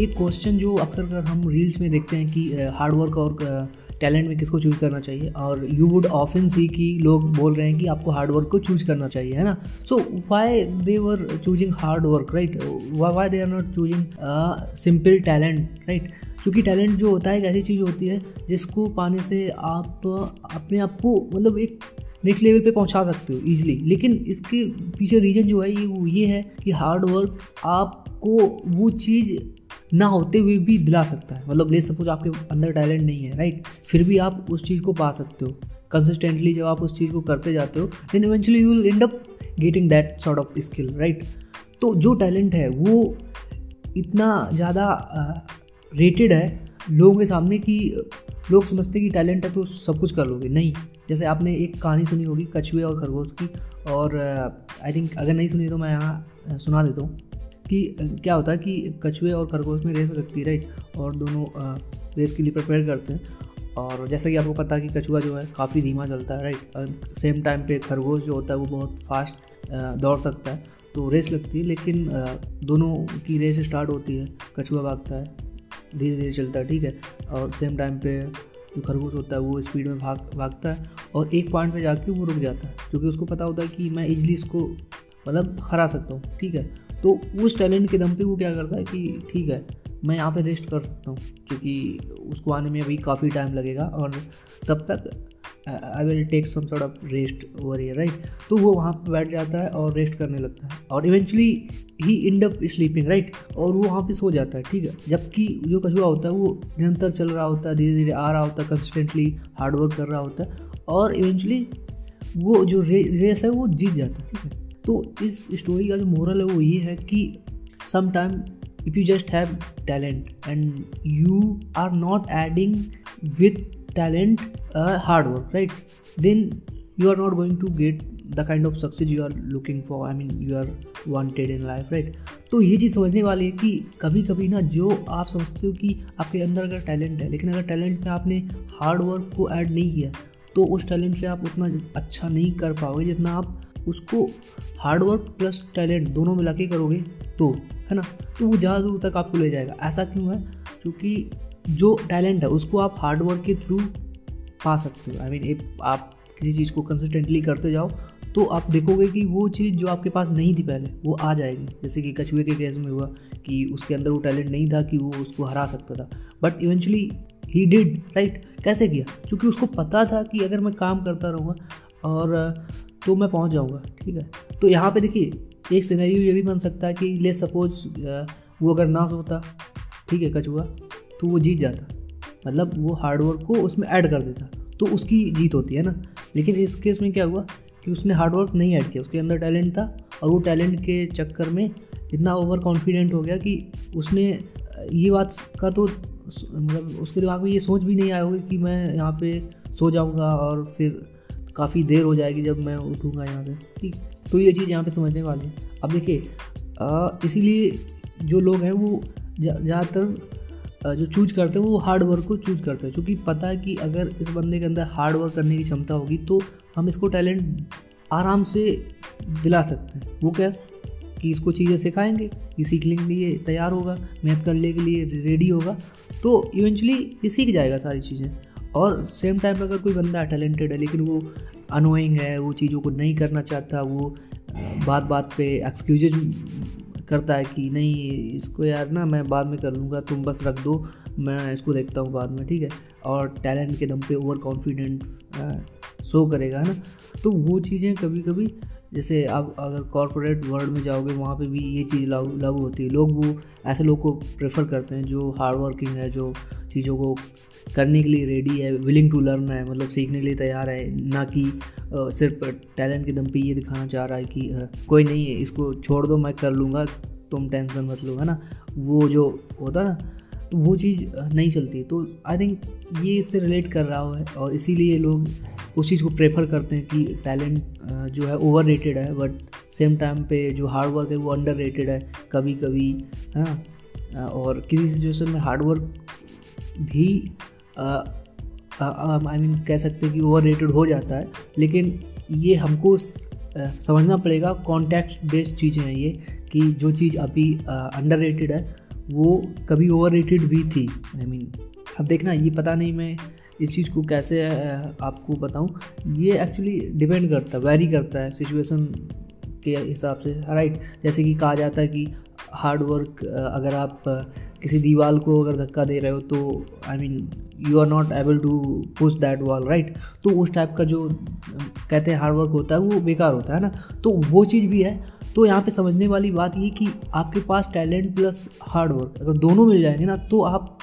एक क्वेश्चन जो अक्सर कर हम रील्स में देखते हैं कि हार्डवर्क और टैलेंट में किसको चूज़ करना चाहिए, और यू वुड ऑफन सी कि लोग बोल रहे हैं कि आपको हार्ड वर्क को चूज़ करना चाहिए, है ना? So why they were choosing hard work right why they are not choosing simple talent right क्योंकि टैलेंट जो होता है एक ऐसी चीज़ होती है जिसको पाने से आप, अपने आप को मतलब एक नेक्स्ट लेवल पे पहुँचा सकते हो इजीली लेकिन इसके पीछे रीज़न जो है ये, वो ये है कि हार्ड वर्क आपको वो चीज़ ना होते हुए भी दिला सकता है। मतलब ले सपोज़ आपके अंदर टैलेंट नहीं है राइट फिर भी आप उस चीज़ को पा सकते हो। कंसिस्टेंटली जब आप उस चीज़ को करते जाते हो then eventually you will end up getting that sort of skill right तो जो टैलेंट है, वो इतना ज़्यादा रेटेड है लोगों के सामने कि लोग समझते कि टैलेंट है तो सब कुछ कर लोगे। नहीं। जैसे आपने एक कहानी सुनी होगी, कछुए और खरगोश की, और आई थिंक अगर नहीं सुनी तो मैं यहाँ सुना देता हूँ। कि क्या होता है कि कछुए और खरगोश में रेस लगती है राइट और दोनों रेस के लिए प्रिपेयर करते हैं। और जैसा कि आपको पता है कि कछुआ जो है काफ़ी धीमा चलता है राइट सेम टाइम पे खरगोश जो होता है वो बहुत फास्ट दौड़ सकता है तो रेस लगती है। लेकिन दोनों की रेस स्टार्ट होती है, कछुआ भागता है धीरे धीरे चलता है, ठीक है? और सेम टाइम पे जो खरगोश होता है वो स्पीड में भाग, भागता है और एक पॉइंट पे जाके वो रुक जाता है, क्योंकि उसको पता होता है कि मैं इजली इसको मतलब हरा सकता हूँ, ठीक है? तो उस टैलेंट के दम पे वो क्या करता है कि ठीक है मैं यहाँ पे रेस्ट कर सकता हूँ क्योंकि उसको आने में अभी काफ़ी टाइम लगेगा और तब तक I will take some sort of rest over year right तो वो वहाँ पर बैठ जाता है और रेस्ट करने लगता है। और eventually he end up sleeping right और वो वहाँ पे सो जाता है ठीक है? जबकि जो कछुआ होता है वो निरंतर चल रहा होता है धीरे धीरे आ रहा होता है कंसिस्टेंटली हार्डवर्क कर रहा होता है और इवेंचुअली वो जो रे, रेस है वो जीत जाता है ठीक है? तो इस स्टोरी का जो मोरल है वो ये है कि some time if you just have talent and you are not adding with talent hard work right then you are not going to get the kind of success you are looking for I mean you are wanted in life right तो ये चीज़ समझने वाली है कि कभी कभी ना जो आप समझते हो कि आपके अंदर अगर टैलेंट है, लेकिन अगर टैलेंट में आपने हार्ड वर्क को ऐड नहीं किया तो उस टैलेंट से आप उतना अच्छा नहीं कर पाओगे जितना आप उसको हार्डवर्क प्लस टैलेंट दोनों मिला के करोगे तो है ना? तो वो ज़्यादा दूर तक आपको ले जाएगा। ऐसा क्यों है? क्योंकि जो टैलेंट है, उसको आप हार्डवर्क के थ्रू पा सकते हो। आई मीन आप किसी चीज़ को कंसिस्टेंटली करते जाओ तो आप देखोगे कि वो चीज़ जो आपके पास नहीं थी पहले, वो आ जाएगी। जैसे कि कछुए के केस में हुआ कि उसके अंदर वो टैलेंट नहीं था कि वो उसको हरा सकता था। But eventually he did right कैसे किया? क्योंकि उसको पता था कि अगर मैं काम करता रहूँगा और तो मैं पहुँच जाऊँगा, ठीक है? तो यहाँ पे देखिए, एक सिनेरियो ये भी बन सकता है कि ले सपोज़ वो अगर ना सोता, ठीक है, कछुआ तो वो जीत जाता। मतलब वो हार्डवर्क को उसमें ऐड कर देता तो उसकी जीत होती, है ना? लेकिन इस केस में क्या हुआ कि उसने हार्डवर्क नहीं ऐड किया, उसके अंदर टैलेंट था और वो टैलेंट के चक्कर में इतना ओवर कॉन्फिडेंट हो गया कि उसने ये बात का तो मतलब उसके दिमाग में ये सोच भी नहीं आया होगा कि मैं यहाँ पे सो जाऊँगा और फिर काफ़ी देर हो जाएगी जब मैं उठूँगा यहाँ से। ठीक तो ये चीज़ यहाँ पे समझने वाली है। अब देखिए इसीलिए जो लोग हैं वो ज़्यादातर जो चूज़ करते हैं वो हार्ड वर्क को चूज़ करते हैं। क्योंकि पता है कि अगर इस बंदे के अंदर हार्ड वर्क करने की क्षमता होगी तो हम इसको टैलेंट आराम से दिला सकते हैं। वो कैसे कि इसको चीज़ें सिखाएँगे, ये सीखने के लिए तैयार होगा, मेहनत करने के लिए रेडी होगा तो इवेंचुअली ये सीख जाएगा सारी चीज़ें। और सेम टाइम अगर कोई बंदा टैलेंटेड है, लेकिन वो अनोइंग है, वो चीज़ों को नहीं करना चाहता, वो बात बात पे एक्सक्यूजेज करता है कि नहीं, इसको यार ना मैं बाद में कर लूँगा, तुम बस रख दो, मैं इसको देखता हूँ बाद में, ठीक है? और टैलेंट के दम पे ओवर कॉन्फिडेंट शो करेगा, है ना? तो वो चीज़ें कभी कभी जैसे आप अगर कॉरपोरेट वर्ल्ड में जाओगे, वहाँ पे भी ये चीज़ लागू लागू होती है। लोग वो, ऐसे लोग को प्रेफर करते हैं जो हार्ड वर्किंग है, जो चीज़ों को करने के लिए रेडी है विलिंग टू लर्न है मतलब सीखने के लिए तैयार है, ना कि सिर्फ़ टैलेंट के दम पे ये दिखाना चाह रहा है कि कोई नहीं है, इसको छोड़ दो, मैं कर लूँगा, तुम टेंशन मत लो, है ना? वो जो होता है ना तो वो चीज़ नहीं चलती। तो आई थिंक ये इससे रिलेट कर रहा है और इसीलिए लोग उस चीज़ को प्रेफर करते हैं कि टैलेंट जो है ओवर रेटेड है बट सेम टाइम पे जो हार्ड वर्क है वो अंडर रेटेड है कभी कभी है ना? और किसी सिचुएशन में हार्ड वर्क भी आई मीन कह सकते हैं कि ओवर रेटेड हो जाता है लेकिन ये हमको समझना पड़ेगा कॉन्टेक्स्ट बेस्ड चीज़ें हैं ये कि जो चीज़ अभी अंडर रेटेड है वो कभी ओवर रेटेड भी थी। आई I मीन mean, अब देखना ये पता नहीं मैं इस चीज़ को कैसे आपको बताऊँ। ये एक्चुअली डिपेंड करता है वेरी करता है सिचुएशन के हिसाब से राइट जैसे कि कहा जाता है कि हार्ड वर्क अगर आप किसी दीवार को अगर धक्का दे रहे हो तो I mean you are not able to push that wall right तो उस टाइप का जो कहते हैं हार्ड वर्क होता है, वो बेकार होता है ना? तो वो चीज़ भी है। तो यहाँ पे समझने वाली बात ये कि आपके पास टैलेंट प्लस हार्ड वर्क अगर दोनों मिल जाएँगे ना तो आप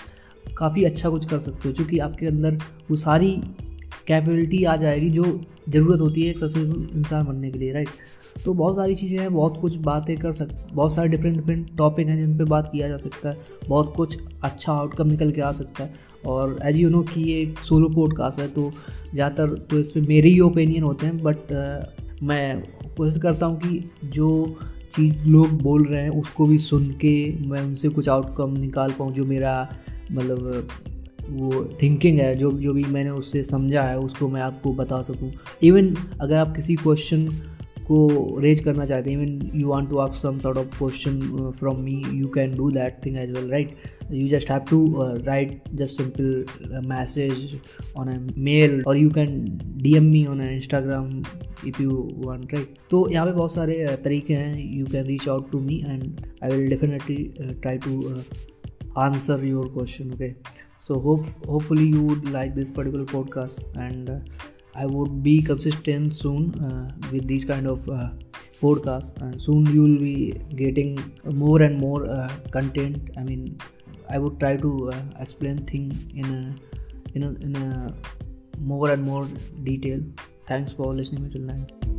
काफ़ी अच्छा कुछ कर सकते हो, क्योंकि आपके अंदर वो सारी कैपेबिलिटी आ जाएगी जो ज़रूरत होती है एक सक्सेसफुल इंसान बनने के लिए राइट तो बहुत सारी चीज़ें हैं बहुत कुछ बातें कर सक बहुत सारे डिफरेंट डिफरेंट टॉपिक हैं जिन पर बात किया जा सकता है बहुत कुछ अच्छा आउटकम निकल के आ सकता है। और एज यू नो कि ये एक सोलो पॉडकास्ट है तो ज़्यादातर तो इस पर मेरे ही ओपिनियन होते हैं बट uh, मैं कोशिश करता हूँ कि जो चीज़ लोग बोल रहे हैं उसको भी सुन के मैं उनसे कुछ आउटकम निकाल पाऊँ जो मेरा मतलब वो थिंकिंग है जो जो भी मैंने उससे समझा है उसको मैं आपको बता सकूँ। इवन अगर आप किसी क्वेश्चन को रेज करना चाहते हैं even you want to ask some sort of question from me you can do that thing as well right you just have to uh, write just simple uh, message on a mail or you can dm me on instagram if you want right? तो यहाँ पे बहुत सारे uh, तरीके हैं you can reach out to me and I will definitely try to answer your question okay? So hope hopefully you would like this particular podcast and uh, I would be consistent soon uh, with these kind of uh, podcasts, and soon you will be getting more and more uh, content. I mean, I would try to uh, explain things in a in a in a more and more detail. Thanks for listening till now.